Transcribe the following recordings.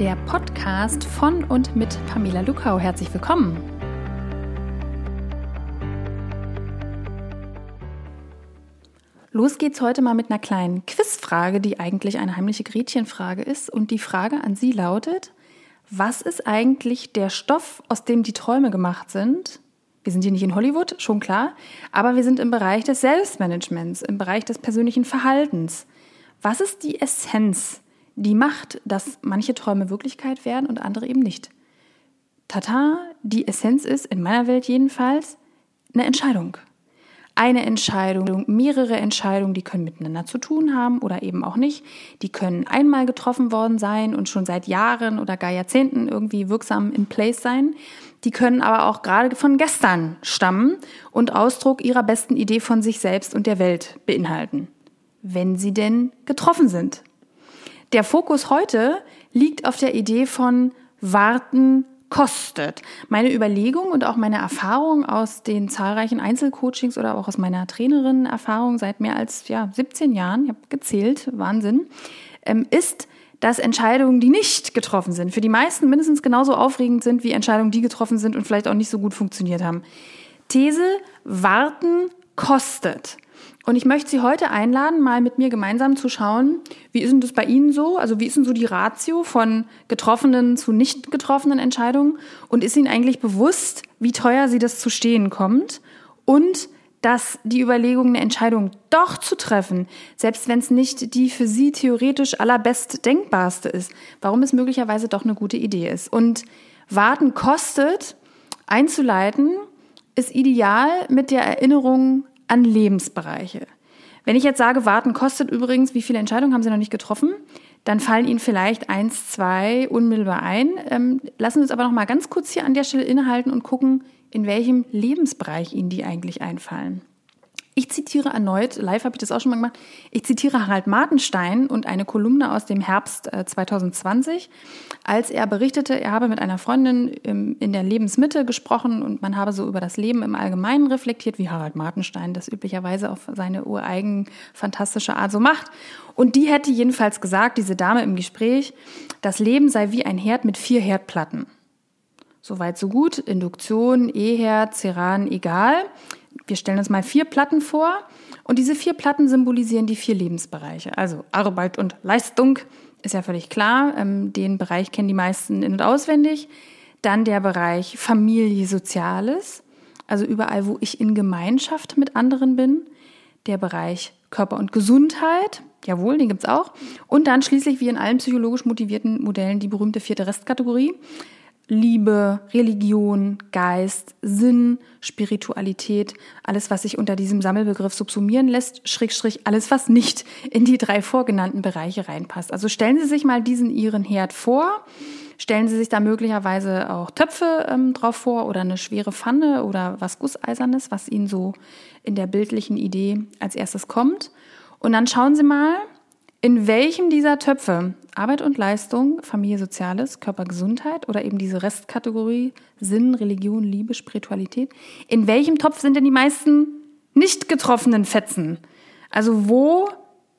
der Podcast von und mit Pamela Lukau. Herzlich willkommen. Los geht's heute mal mit einer kleinen Quizfrage, die eigentlich eine heimliche Gretchenfrage ist. Und die Frage an Sie lautet, was ist eigentlich der Stoff, aus dem die Träume gemacht sind? Wir sind hier nicht in Hollywood, schon klar, aber wir sind im Bereich des Selbstmanagements, im Bereich des persönlichen Verhaltens. Was ist die Essenz, die macht, dass manche Träume Wirklichkeit werden und andere eben nicht? Tata, die Essenz ist, in meiner Welt jedenfalls, eine Entscheidung eine Entscheidung, mehrere Entscheidungen, die können miteinander zu tun haben oder eben auch nicht. Die können einmal getroffen worden sein und schon seit Jahren oder gar Jahrzehnten irgendwie wirksam in place sein. Die können aber auch gerade von gestern stammen und Ausdruck ihrer besten Idee von sich selbst und der Welt beinhalten. Wenn sie denn getroffen sind. Der Fokus heute liegt auf der Idee von warten, kostet. Meine Überlegung und auch meine Erfahrung aus den zahlreichen Einzelcoachings oder auch aus meiner Trainerin-Erfahrung seit mehr als ja, 17 Jahren, ich habe gezählt, Wahnsinn, ähm, ist, dass Entscheidungen, die nicht getroffen sind, für die meisten mindestens genauso aufregend sind wie Entscheidungen, die getroffen sind und vielleicht auch nicht so gut funktioniert haben. These, warten kostet. Und ich möchte Sie heute einladen, mal mit mir gemeinsam zu schauen, wie ist denn das bei Ihnen so? Also wie ist denn so die Ratio von getroffenen zu nicht getroffenen Entscheidungen? Und ist Ihnen eigentlich bewusst, wie teuer Sie das zu stehen kommt? Und dass die Überlegung, eine Entscheidung doch zu treffen, selbst wenn es nicht die für Sie theoretisch allerbest denkbarste ist, warum es möglicherweise doch eine gute Idee ist. Und warten kostet, einzuleiten, ist ideal mit der Erinnerung an Lebensbereiche. Wenn ich jetzt sage, warten kostet übrigens, wie viele Entscheidungen haben Sie noch nicht getroffen, dann fallen Ihnen vielleicht eins, zwei unmittelbar ein. Ähm, lassen Sie uns aber noch mal ganz kurz hier an der Stelle innehalten und gucken, in welchem Lebensbereich Ihnen die eigentlich einfallen. Ich zitiere erneut, live habe ich das auch schon mal gemacht, ich zitiere Harald Martenstein und eine Kolumne aus dem Herbst 2020, äh, als er berichtete, er habe mit einer Freundin in der Lebensmitte gesprochen und man habe so über das Leben im Allgemeinen reflektiert, wie Harald Martenstein das üblicherweise auf seine ureigen fantastische Art so macht. Und die hätte jedenfalls gesagt, diese Dame im Gespräch, das Leben sei wie ein Herd mit vier Herdplatten. Soweit so gut, Induktion, E-Herd, Ceran, egal. Wir stellen uns mal vier Platten vor und diese vier Platten symbolisieren die vier Lebensbereiche. Also Arbeit und Leistung ist ja völlig klar. Ähm, den Bereich kennen die meisten in- und auswendig. Dann der Bereich Familie, Soziales, also überall, wo ich in Gemeinschaft mit anderen bin. Der Bereich Körper und Gesundheit, jawohl, den gibt's auch. Und dann schließlich, wie in allen psychologisch motivierten Modellen, die berühmte vierte Restkategorie. Liebe, Religion, Geist, Sinn, Spiritualität, alles, was sich unter diesem Sammelbegriff subsumieren lässt, Schrägstrich, alles, was nicht in die drei vorgenannten Bereiche reinpasst. Also stellen Sie sich mal diesen Ihren Herd vor. Stellen Sie sich da möglicherweise auch Töpfe ähm, drauf vor oder eine schwere Pfanne oder was Gusseisernes, was Ihnen so in der bildlichen Idee als erstes kommt. Und dann schauen Sie mal, in welchem dieser Töpfe Arbeit und Leistung, Familie, Soziales, Körper, Gesundheit oder eben diese Restkategorie Sinn, Religion, Liebe, Spiritualität, in welchem Topf sind denn die meisten nicht getroffenen Fetzen? Also wo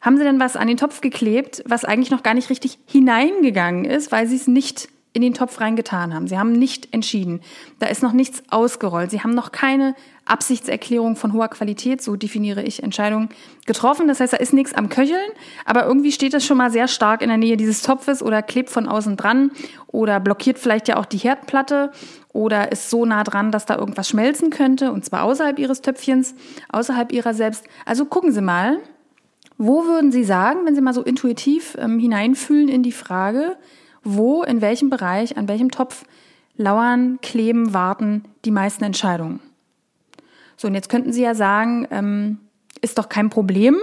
haben Sie denn was an den Topf geklebt, was eigentlich noch gar nicht richtig hineingegangen ist, weil Sie es nicht in den Topf reingetan haben. Sie haben nicht entschieden. Da ist noch nichts ausgerollt. Sie haben noch keine Absichtserklärung von hoher Qualität, so definiere ich Entscheidungen, getroffen. Das heißt, da ist nichts am Köcheln, aber irgendwie steht das schon mal sehr stark in der Nähe dieses Topfes oder klebt von außen dran oder blockiert vielleicht ja auch die Herdplatte oder ist so nah dran, dass da irgendwas schmelzen könnte und zwar außerhalb Ihres Töpfchens, außerhalb Ihrer selbst. Also gucken Sie mal, wo würden Sie sagen, wenn Sie mal so intuitiv ähm, hineinfühlen in die Frage, wo, in welchem Bereich, an welchem Topf lauern, kleben, warten die meisten Entscheidungen. So, und jetzt könnten Sie ja sagen, ähm, ist doch kein Problem.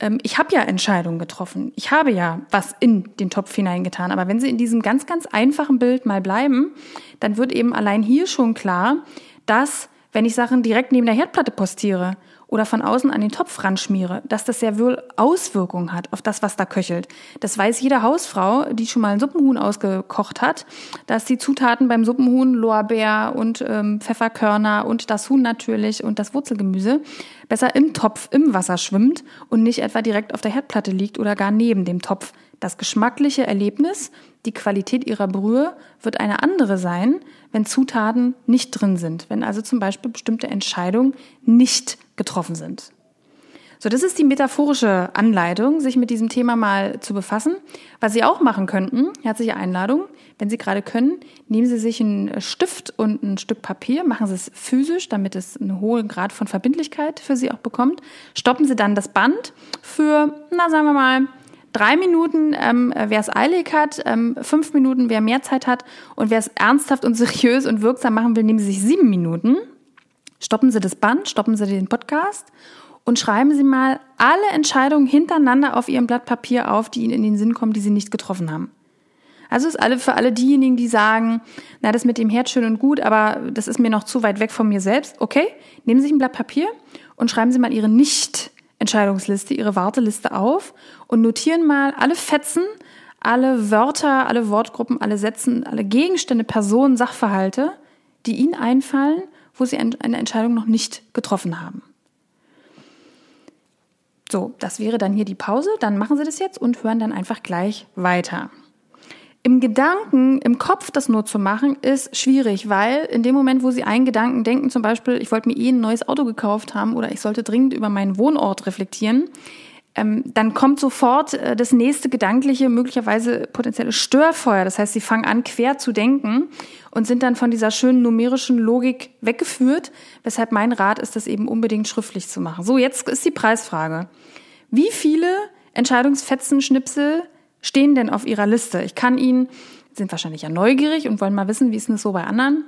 Ähm, ich habe ja Entscheidungen getroffen. Ich habe ja was in den Topf hineingetan. Aber wenn Sie in diesem ganz, ganz einfachen Bild mal bleiben, dann wird eben allein hier schon klar, dass wenn ich Sachen direkt neben der Herdplatte postiere oder von außen an den Topf ranschmiere, dass das sehr wohl Auswirkungen hat auf das, was da köchelt. Das weiß jede Hausfrau, die schon mal ein Suppenhuhn ausgekocht hat, dass die Zutaten beim Suppenhuhn Lorbeer und ähm, Pfefferkörner und das Huhn natürlich und das Wurzelgemüse besser im Topf im Wasser schwimmt und nicht etwa direkt auf der Herdplatte liegt oder gar neben dem Topf, Das geschmackliche Erlebnis, die Qualität ihrer Brühe wird eine andere sein, wenn Zutaten nicht drin sind, wenn also zum Beispiel bestimmte Entscheidungen nicht getroffen sind. So, das ist die metaphorische Anleitung, sich mit diesem Thema mal zu befassen. Was Sie auch machen könnten, herzliche Einladung, wenn Sie gerade können, nehmen Sie sich einen Stift und ein Stück Papier, machen Sie es physisch, damit es einen hohen Grad von Verbindlichkeit für Sie auch bekommt. Stoppen Sie dann das Band für, na sagen wir mal, drei Minuten, ähm, wer es eilig hat, ähm, fünf Minuten, wer mehr Zeit hat und wer es ernsthaft und seriös und wirksam machen will, nehmen Sie sich sieben Minuten. Stoppen Sie das Band, stoppen Sie den Podcast und schreiben Sie mal alle Entscheidungen hintereinander auf Ihrem Blatt Papier auf, die Ihnen in den Sinn kommen, die Sie nicht getroffen haben. Also ist alle für alle diejenigen, die sagen, na, das mit dem Herd schön und gut, aber das ist mir noch zu weit weg von mir selbst. Okay, nehmen Sie sich ein Blatt Papier und schreiben Sie mal Ihre nicht Entscheidungsliste, Ihre Warteliste auf und notieren mal alle Fetzen, alle Wörter, alle Wortgruppen, alle Sätzen, alle Gegenstände, Personen, Sachverhalte, die Ihnen einfallen, wo Sie eine Entscheidung noch nicht getroffen haben. So, das wäre dann hier die Pause. Dann machen Sie das jetzt und hören dann einfach gleich weiter. Im Gedanken, im Kopf das nur zu machen, ist schwierig, weil in dem Moment, wo Sie einen Gedanken denken, zum Beispiel, ich wollte mir eh ein neues Auto gekauft haben oder ich sollte dringend über meinen Wohnort reflektieren, ähm, dann kommt sofort äh, das nächste gedankliche, möglicherweise potenzielle Störfeuer. Das heißt, Sie fangen an, quer zu denken und sind dann von dieser schönen numerischen Logik weggeführt, weshalb mein Rat ist, das eben unbedingt schriftlich zu machen. So, jetzt ist die Preisfrage. Wie viele Entscheidungsfetzen, Schnipsel stehen denn auf Ihrer Liste? Ich kann Ihnen, sind wahrscheinlich ja neugierig und wollen mal wissen, wie ist denn das so bei anderen?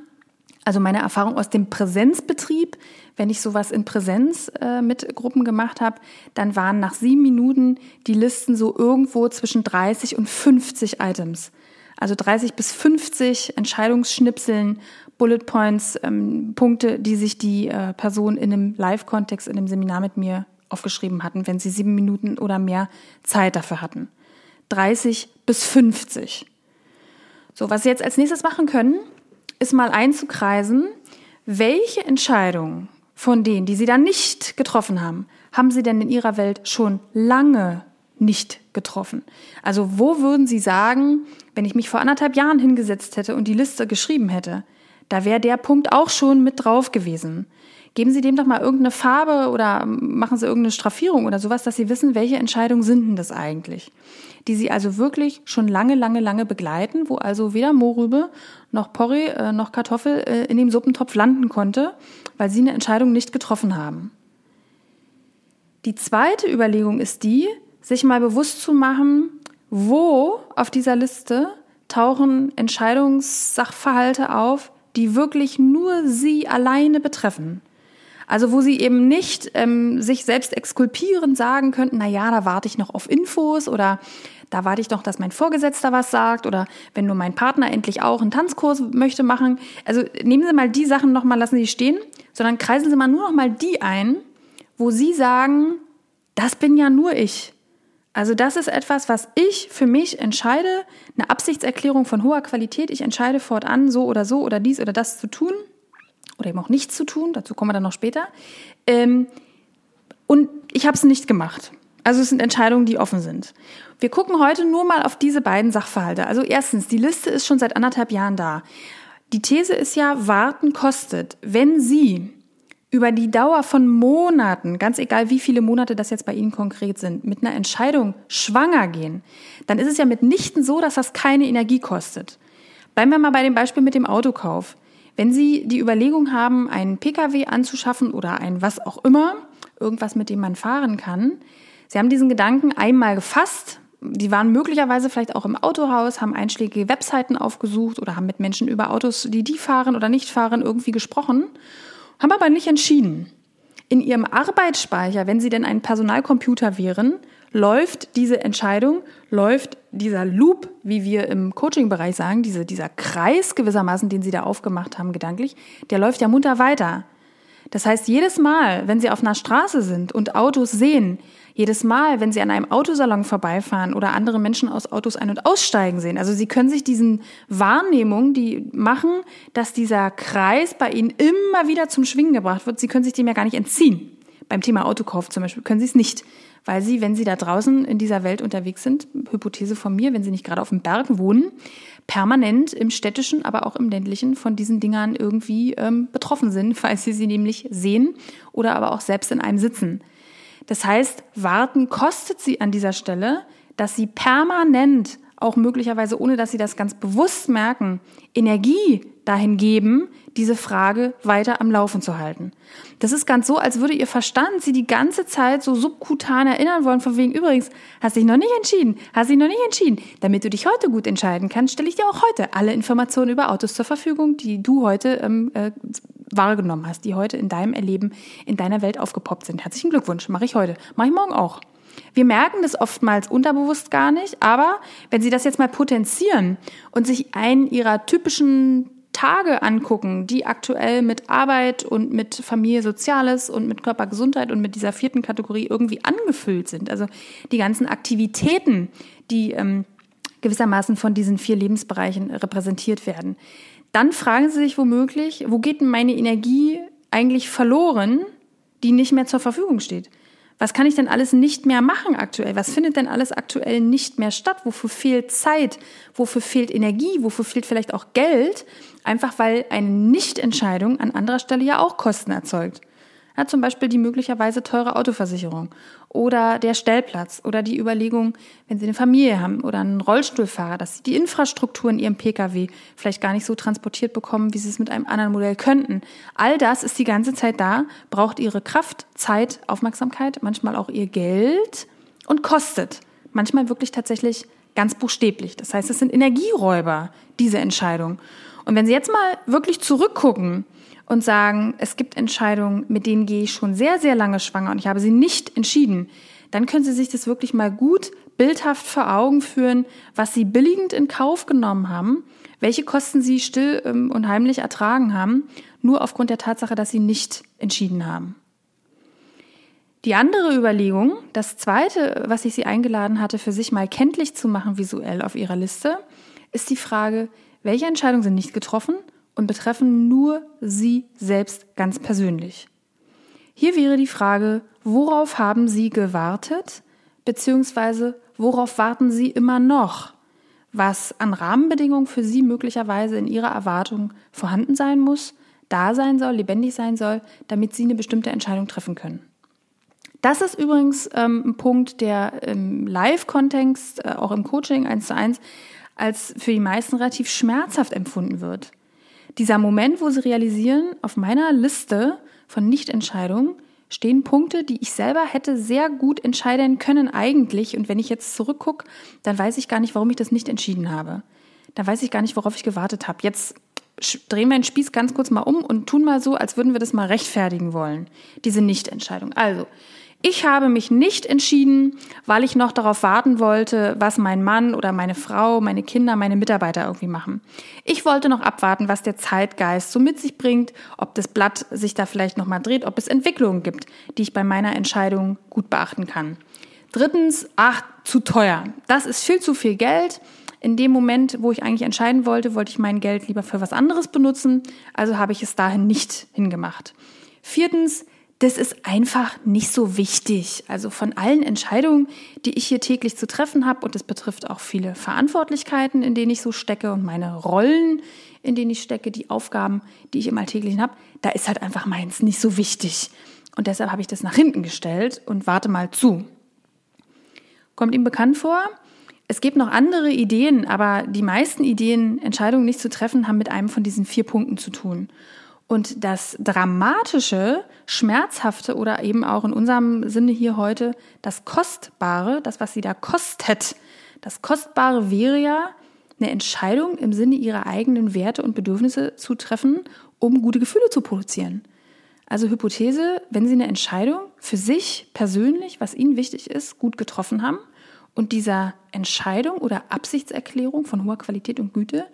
Also meine Erfahrung aus dem Präsenzbetrieb, wenn ich sowas in Präsenz äh, mit Gruppen gemacht habe, dann waren nach sieben Minuten die Listen so irgendwo zwischen 30 und 50 Items. Also 30 bis 50 Entscheidungsschnipseln, Bullet Points, ähm, Punkte, die sich die äh, Person in einem Live-Kontext, in einem Seminar mit mir aufgeschrieben hatten, wenn sie sieben Minuten oder mehr Zeit dafür hatten. 30 bis 50. So, was Sie jetzt als nächstes machen können, ist mal einzukreisen, welche Entscheidungen von denen, die Sie dann nicht getroffen haben, haben Sie denn in Ihrer Welt schon lange nicht getroffen? Also wo würden Sie sagen, wenn ich mich vor anderthalb Jahren hingesetzt hätte und die Liste geschrieben hätte, da wäre der Punkt auch schon mit drauf gewesen. Geben Sie dem doch mal irgendeine Farbe oder machen Sie irgendeine Straffierung oder sowas, dass Sie wissen, welche Entscheidungen sind denn das eigentlich? Die Sie also wirklich schon lange, lange, lange begleiten, wo also weder Mohrrübe noch Porree äh, noch Kartoffel äh, in dem Suppentopf landen konnte, weil Sie eine Entscheidung nicht getroffen haben. Die zweite Überlegung ist die, sich mal bewusst zu machen, wo auf dieser Liste tauchen Entscheidungssachverhalte auf, die wirklich nur Sie alleine betreffen. Also wo sie eben nicht ähm, sich selbst exkulpieren sagen könnten, na ja, da warte ich noch auf Infos oder da warte ich noch, dass mein Vorgesetzter was sagt oder wenn nur mein Partner endlich auch einen Tanzkurs möchte machen. Also nehmen Sie mal die Sachen noch mal, lassen Sie stehen, sondern kreisen Sie mal nur noch mal die ein, wo Sie sagen, das bin ja nur ich. Also das ist etwas, was ich für mich entscheide, eine Absichtserklärung von hoher Qualität. Ich entscheide fortan, so oder so oder dies oder das zu tun oder eben auch nichts zu tun, dazu kommen wir dann noch später. Ähm, und ich habe es nicht gemacht. Also es sind Entscheidungen, die offen sind. Wir gucken heute nur mal auf diese beiden Sachverhalte. Also erstens, die Liste ist schon seit anderthalb Jahren da. Die These ist ja, warten kostet. Wenn Sie über die Dauer von Monaten, ganz egal wie viele Monate das jetzt bei Ihnen konkret sind, mit einer Entscheidung schwanger gehen, dann ist es ja mitnichten so, dass das keine Energie kostet. Bleiben wir mal bei dem Beispiel mit dem Autokauf. Wenn Sie die Überlegung haben, einen Pkw anzuschaffen oder ein was auch immer, irgendwas, mit dem man fahren kann, Sie haben diesen Gedanken einmal gefasst, die waren möglicherweise vielleicht auch im Autohaus, haben einschlägige Webseiten aufgesucht oder haben mit Menschen über Autos, die die fahren oder nicht fahren, irgendwie gesprochen, haben aber nicht entschieden. In ihrem Arbeitsspeicher, wenn sie denn ein Personalcomputer wären, läuft diese Entscheidung, läuft dieser Loop, wie wir im Coaching-Bereich sagen, diese, dieser Kreis gewissermaßen, den Sie da aufgemacht haben gedanklich, der läuft ja munter weiter. Das heißt, jedes Mal, wenn Sie auf einer Straße sind und Autos sehen, jedes Mal, wenn Sie an einem Autosalon vorbeifahren oder andere Menschen aus Autos ein- und aussteigen sehen, also Sie können sich diesen Wahrnehmungen, die machen, dass dieser Kreis bei Ihnen immer wieder zum Schwingen gebracht wird, Sie können sich dem ja gar nicht entziehen. Beim Thema Autokauf zum Beispiel können Sie es nicht, weil Sie, wenn Sie da draußen in dieser Welt unterwegs sind, Hypothese von mir, wenn Sie nicht gerade auf dem Berg wohnen, permanent im städtischen, aber auch im ländlichen von diesen Dingern irgendwie ähm, betroffen sind, falls Sie sie nämlich sehen oder aber auch selbst in einem sitzen. Das heißt, warten kostet Sie an dieser Stelle, dass Sie permanent auch möglicherweise, ohne dass sie das ganz bewusst merken, Energie dahin geben, diese Frage weiter am Laufen zu halten. Das ist ganz so, als würde ihr Verstand sie die ganze Zeit so subkutan erinnern wollen, von wegen übrigens, hast dich noch nicht entschieden, hast dich noch nicht entschieden. Damit du dich heute gut entscheiden kannst, stelle ich dir auch heute alle Informationen über Autos zur Verfügung, die du heute ähm, äh, wahrgenommen hast, die heute in deinem Erleben, in deiner Welt aufgepoppt sind. Herzlichen Glückwunsch, mache ich heute, mache ich morgen auch. Wir merken das oftmals unterbewusst gar nicht, aber wenn Sie das jetzt mal potenzieren und sich einen Ihrer typischen Tage angucken, die aktuell mit Arbeit und mit Familie Soziales und mit Körpergesundheit und mit dieser vierten Kategorie irgendwie angefüllt sind, also die ganzen Aktivitäten, die ähm, gewissermaßen von diesen vier Lebensbereichen repräsentiert werden, dann fragen Sie sich womöglich, wo geht denn meine Energie eigentlich verloren, die nicht mehr zur Verfügung steht? Was kann ich denn alles nicht mehr machen aktuell? Was findet denn alles aktuell nicht mehr statt? Wofür fehlt Zeit? Wofür fehlt Energie? Wofür fehlt vielleicht auch Geld? Einfach weil eine Nichtentscheidung an anderer Stelle ja auch Kosten erzeugt. Ja, zum Beispiel die möglicherweise teure Autoversicherung oder der Stellplatz oder die Überlegung, wenn Sie eine Familie haben oder einen Rollstuhlfahrer, dass Sie die Infrastruktur in Ihrem Pkw vielleicht gar nicht so transportiert bekommen, wie Sie es mit einem anderen Modell könnten. All das ist die ganze Zeit da, braucht Ihre Kraft, Zeit, Aufmerksamkeit, manchmal auch Ihr Geld und kostet. Manchmal wirklich tatsächlich ganz buchstäblich. Das heißt, es sind Energieräuber, diese Entscheidung. Und wenn Sie jetzt mal wirklich zurückgucken, und sagen, es gibt Entscheidungen, mit denen gehe ich schon sehr, sehr lange schwanger und ich habe sie nicht entschieden, dann können Sie sich das wirklich mal gut bildhaft vor Augen führen, was Sie billigend in Kauf genommen haben, welche Kosten Sie still ähm, und heimlich ertragen haben, nur aufgrund der Tatsache, dass Sie nicht entschieden haben. Die andere Überlegung, das zweite, was ich Sie eingeladen hatte, für sich mal kenntlich zu machen visuell auf Ihrer Liste, ist die Frage, welche Entscheidungen sind nicht getroffen und betreffen nur Sie selbst ganz persönlich. Hier wäre die Frage, worauf haben Sie gewartet, beziehungsweise worauf warten Sie immer noch, was an Rahmenbedingungen für Sie möglicherweise in Ihrer Erwartung vorhanden sein muss, da sein soll, lebendig sein soll, damit Sie eine bestimmte Entscheidung treffen können. Das ist übrigens ähm, ein Punkt, der im Live-Kontext, äh, auch im Coaching eins zu eins, als für die meisten relativ schmerzhaft empfunden wird dieser Moment, wo sie realisieren, auf meiner Liste von Nichtentscheidungen stehen Punkte, die ich selber hätte sehr gut entscheiden können eigentlich. Und wenn ich jetzt zurückgucke, dann weiß ich gar nicht, warum ich das nicht entschieden habe. Dann weiß ich gar nicht, worauf ich gewartet habe. Jetzt drehen wir den Spieß ganz kurz mal um und tun mal so, als würden wir das mal rechtfertigen wollen, diese Nichtentscheidung. Also, ich habe mich nicht entschieden, weil ich noch darauf warten wollte, was mein Mann oder meine Frau, meine Kinder, meine Mitarbeiter irgendwie machen. Ich wollte noch abwarten, was der Zeitgeist so mit sich bringt, ob das Blatt sich da vielleicht noch mal dreht, ob es Entwicklungen gibt, die ich bei meiner Entscheidung gut beachten kann. Drittens, ach, zu teuer. Das ist viel zu viel Geld. In dem Moment, wo ich eigentlich entscheiden wollte, wollte ich mein Geld lieber für was anderes benutzen, also habe ich es dahin nicht hingemacht. Viertens, das ist einfach nicht so wichtig. Also von allen Entscheidungen, die ich hier täglich zu treffen habe, und es betrifft auch viele Verantwortlichkeiten, in denen ich so stecke und meine Rollen, in denen ich stecke, die Aufgaben, die ich im Alltäglichen habe, da ist halt einfach meins nicht so wichtig. Und deshalb habe ich das nach hinten gestellt und warte mal zu. Kommt ihm bekannt vor? Es gibt noch andere Ideen, aber die meisten Ideen, Entscheidungen nicht zu treffen, haben mit einem von diesen vier Punkten zu tun. Und das Dramatische, Schmerzhafte oder eben auch in unserem Sinne hier heute das Kostbare, das, was sie da kostet, das Kostbare wäre ja, eine Entscheidung im Sinne ihrer eigenen Werte und Bedürfnisse zu treffen, um gute Gefühle zu produzieren. Also Hypothese, wenn Sie eine Entscheidung für sich persönlich, was Ihnen wichtig ist, gut getroffen haben und dieser Entscheidung oder Absichtserklärung von hoher Qualität und Güte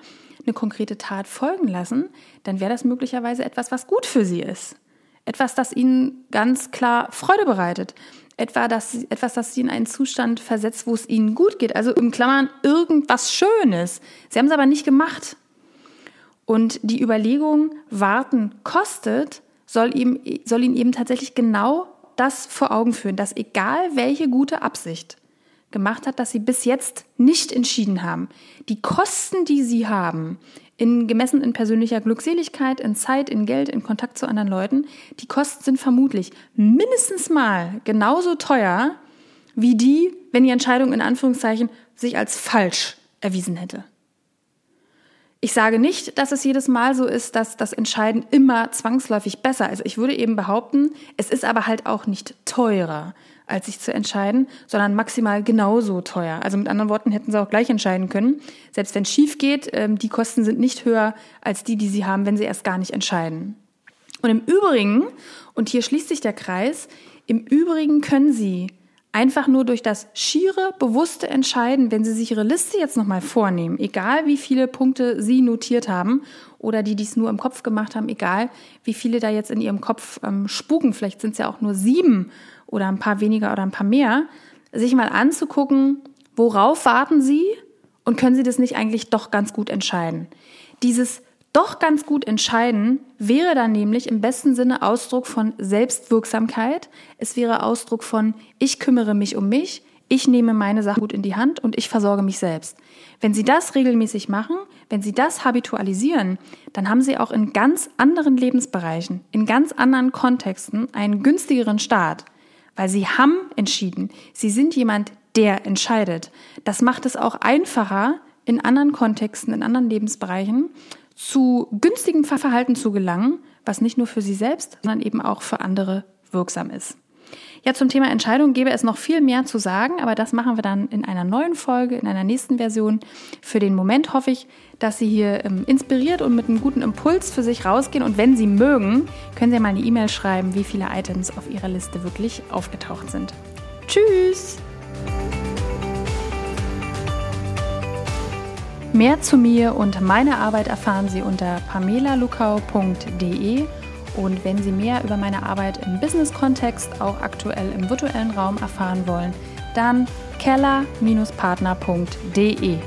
eine konkrete Tat folgen lassen, dann wäre das möglicherweise etwas, was gut für sie ist. Etwas, das ihnen ganz klar Freude bereitet. Etwa das, etwas, das sie in einen Zustand versetzt, wo es ihnen gut geht. Also im Klammern irgendwas Schönes. Sie haben es aber nicht gemacht. Und die Überlegung, warten kostet, soll, ihm, soll ihn eben tatsächlich genau das vor Augen führen, dass egal welche gute Absicht gemacht hat, dass sie bis jetzt nicht entschieden haben, die Kosten, die sie haben, in, gemessen in persönlicher Glückseligkeit, in Zeit, in Geld, in Kontakt zu anderen Leuten, die Kosten sind vermutlich mindestens mal genauso teuer wie die, wenn die Entscheidung in Anführungszeichen sich als falsch erwiesen hätte. Ich sage nicht, dass es jedes Mal so ist, dass das Entscheiden immer zwangsläufig besser ist. Ich würde eben behaupten, es ist aber halt auch nicht teurer, als sich zu entscheiden, sondern maximal genauso teuer. Also mit anderen Worten hätten sie auch gleich entscheiden können. Selbst wenn es schief geht, ähm, die Kosten sind nicht höher als die, die sie haben, wenn sie erst gar nicht entscheiden. Und im Übrigen, und hier schließt sich der Kreis, im Übrigen können sie einfach nur durch das schiere, bewusste Entscheiden, wenn Sie sich Ihre Liste jetzt nochmal vornehmen, egal wie viele Punkte Sie notiert haben oder die dies nur im Kopf gemacht haben, egal wie viele da jetzt in Ihrem Kopf ähm, spuken, vielleicht sind es ja auch nur sieben oder ein paar weniger oder ein paar mehr, sich mal anzugucken, worauf warten Sie und können Sie das nicht eigentlich doch ganz gut entscheiden. Dieses doch ganz gut entscheiden wäre dann nämlich im besten Sinne Ausdruck von Selbstwirksamkeit. Es wäre Ausdruck von ich kümmere mich um mich, ich nehme meine Sachen gut in die Hand und ich versorge mich selbst. Wenn Sie das regelmäßig machen, wenn Sie das habitualisieren, dann haben Sie auch in ganz anderen Lebensbereichen, in ganz anderen Kontexten einen günstigeren Start, weil Sie haben entschieden. Sie sind jemand, der entscheidet. Das macht es auch einfacher, in anderen Kontexten, in anderen Lebensbereichen zu günstigem Verhalten zu gelangen, was nicht nur für sie selbst, sondern eben auch für andere wirksam ist. Ja, zum Thema Entscheidung gäbe es noch viel mehr zu sagen, aber das machen wir dann in einer neuen Folge, in einer nächsten Version. Für den Moment hoffe ich, dass Sie hier ähm, inspiriert und mit einem guten Impuls für sich rausgehen. Und wenn Sie mögen, können Sie mal eine E-Mail schreiben, wie viele Items auf Ihrer Liste wirklich aufgetaucht sind. Tschüss! Mehr zu mir und meiner Arbeit erfahren Sie unter pamelalukau.de und wenn Sie mehr über meine Arbeit im Business-Kontext, auch aktuell im virtuellen Raum erfahren wollen, dann keller-partner.de.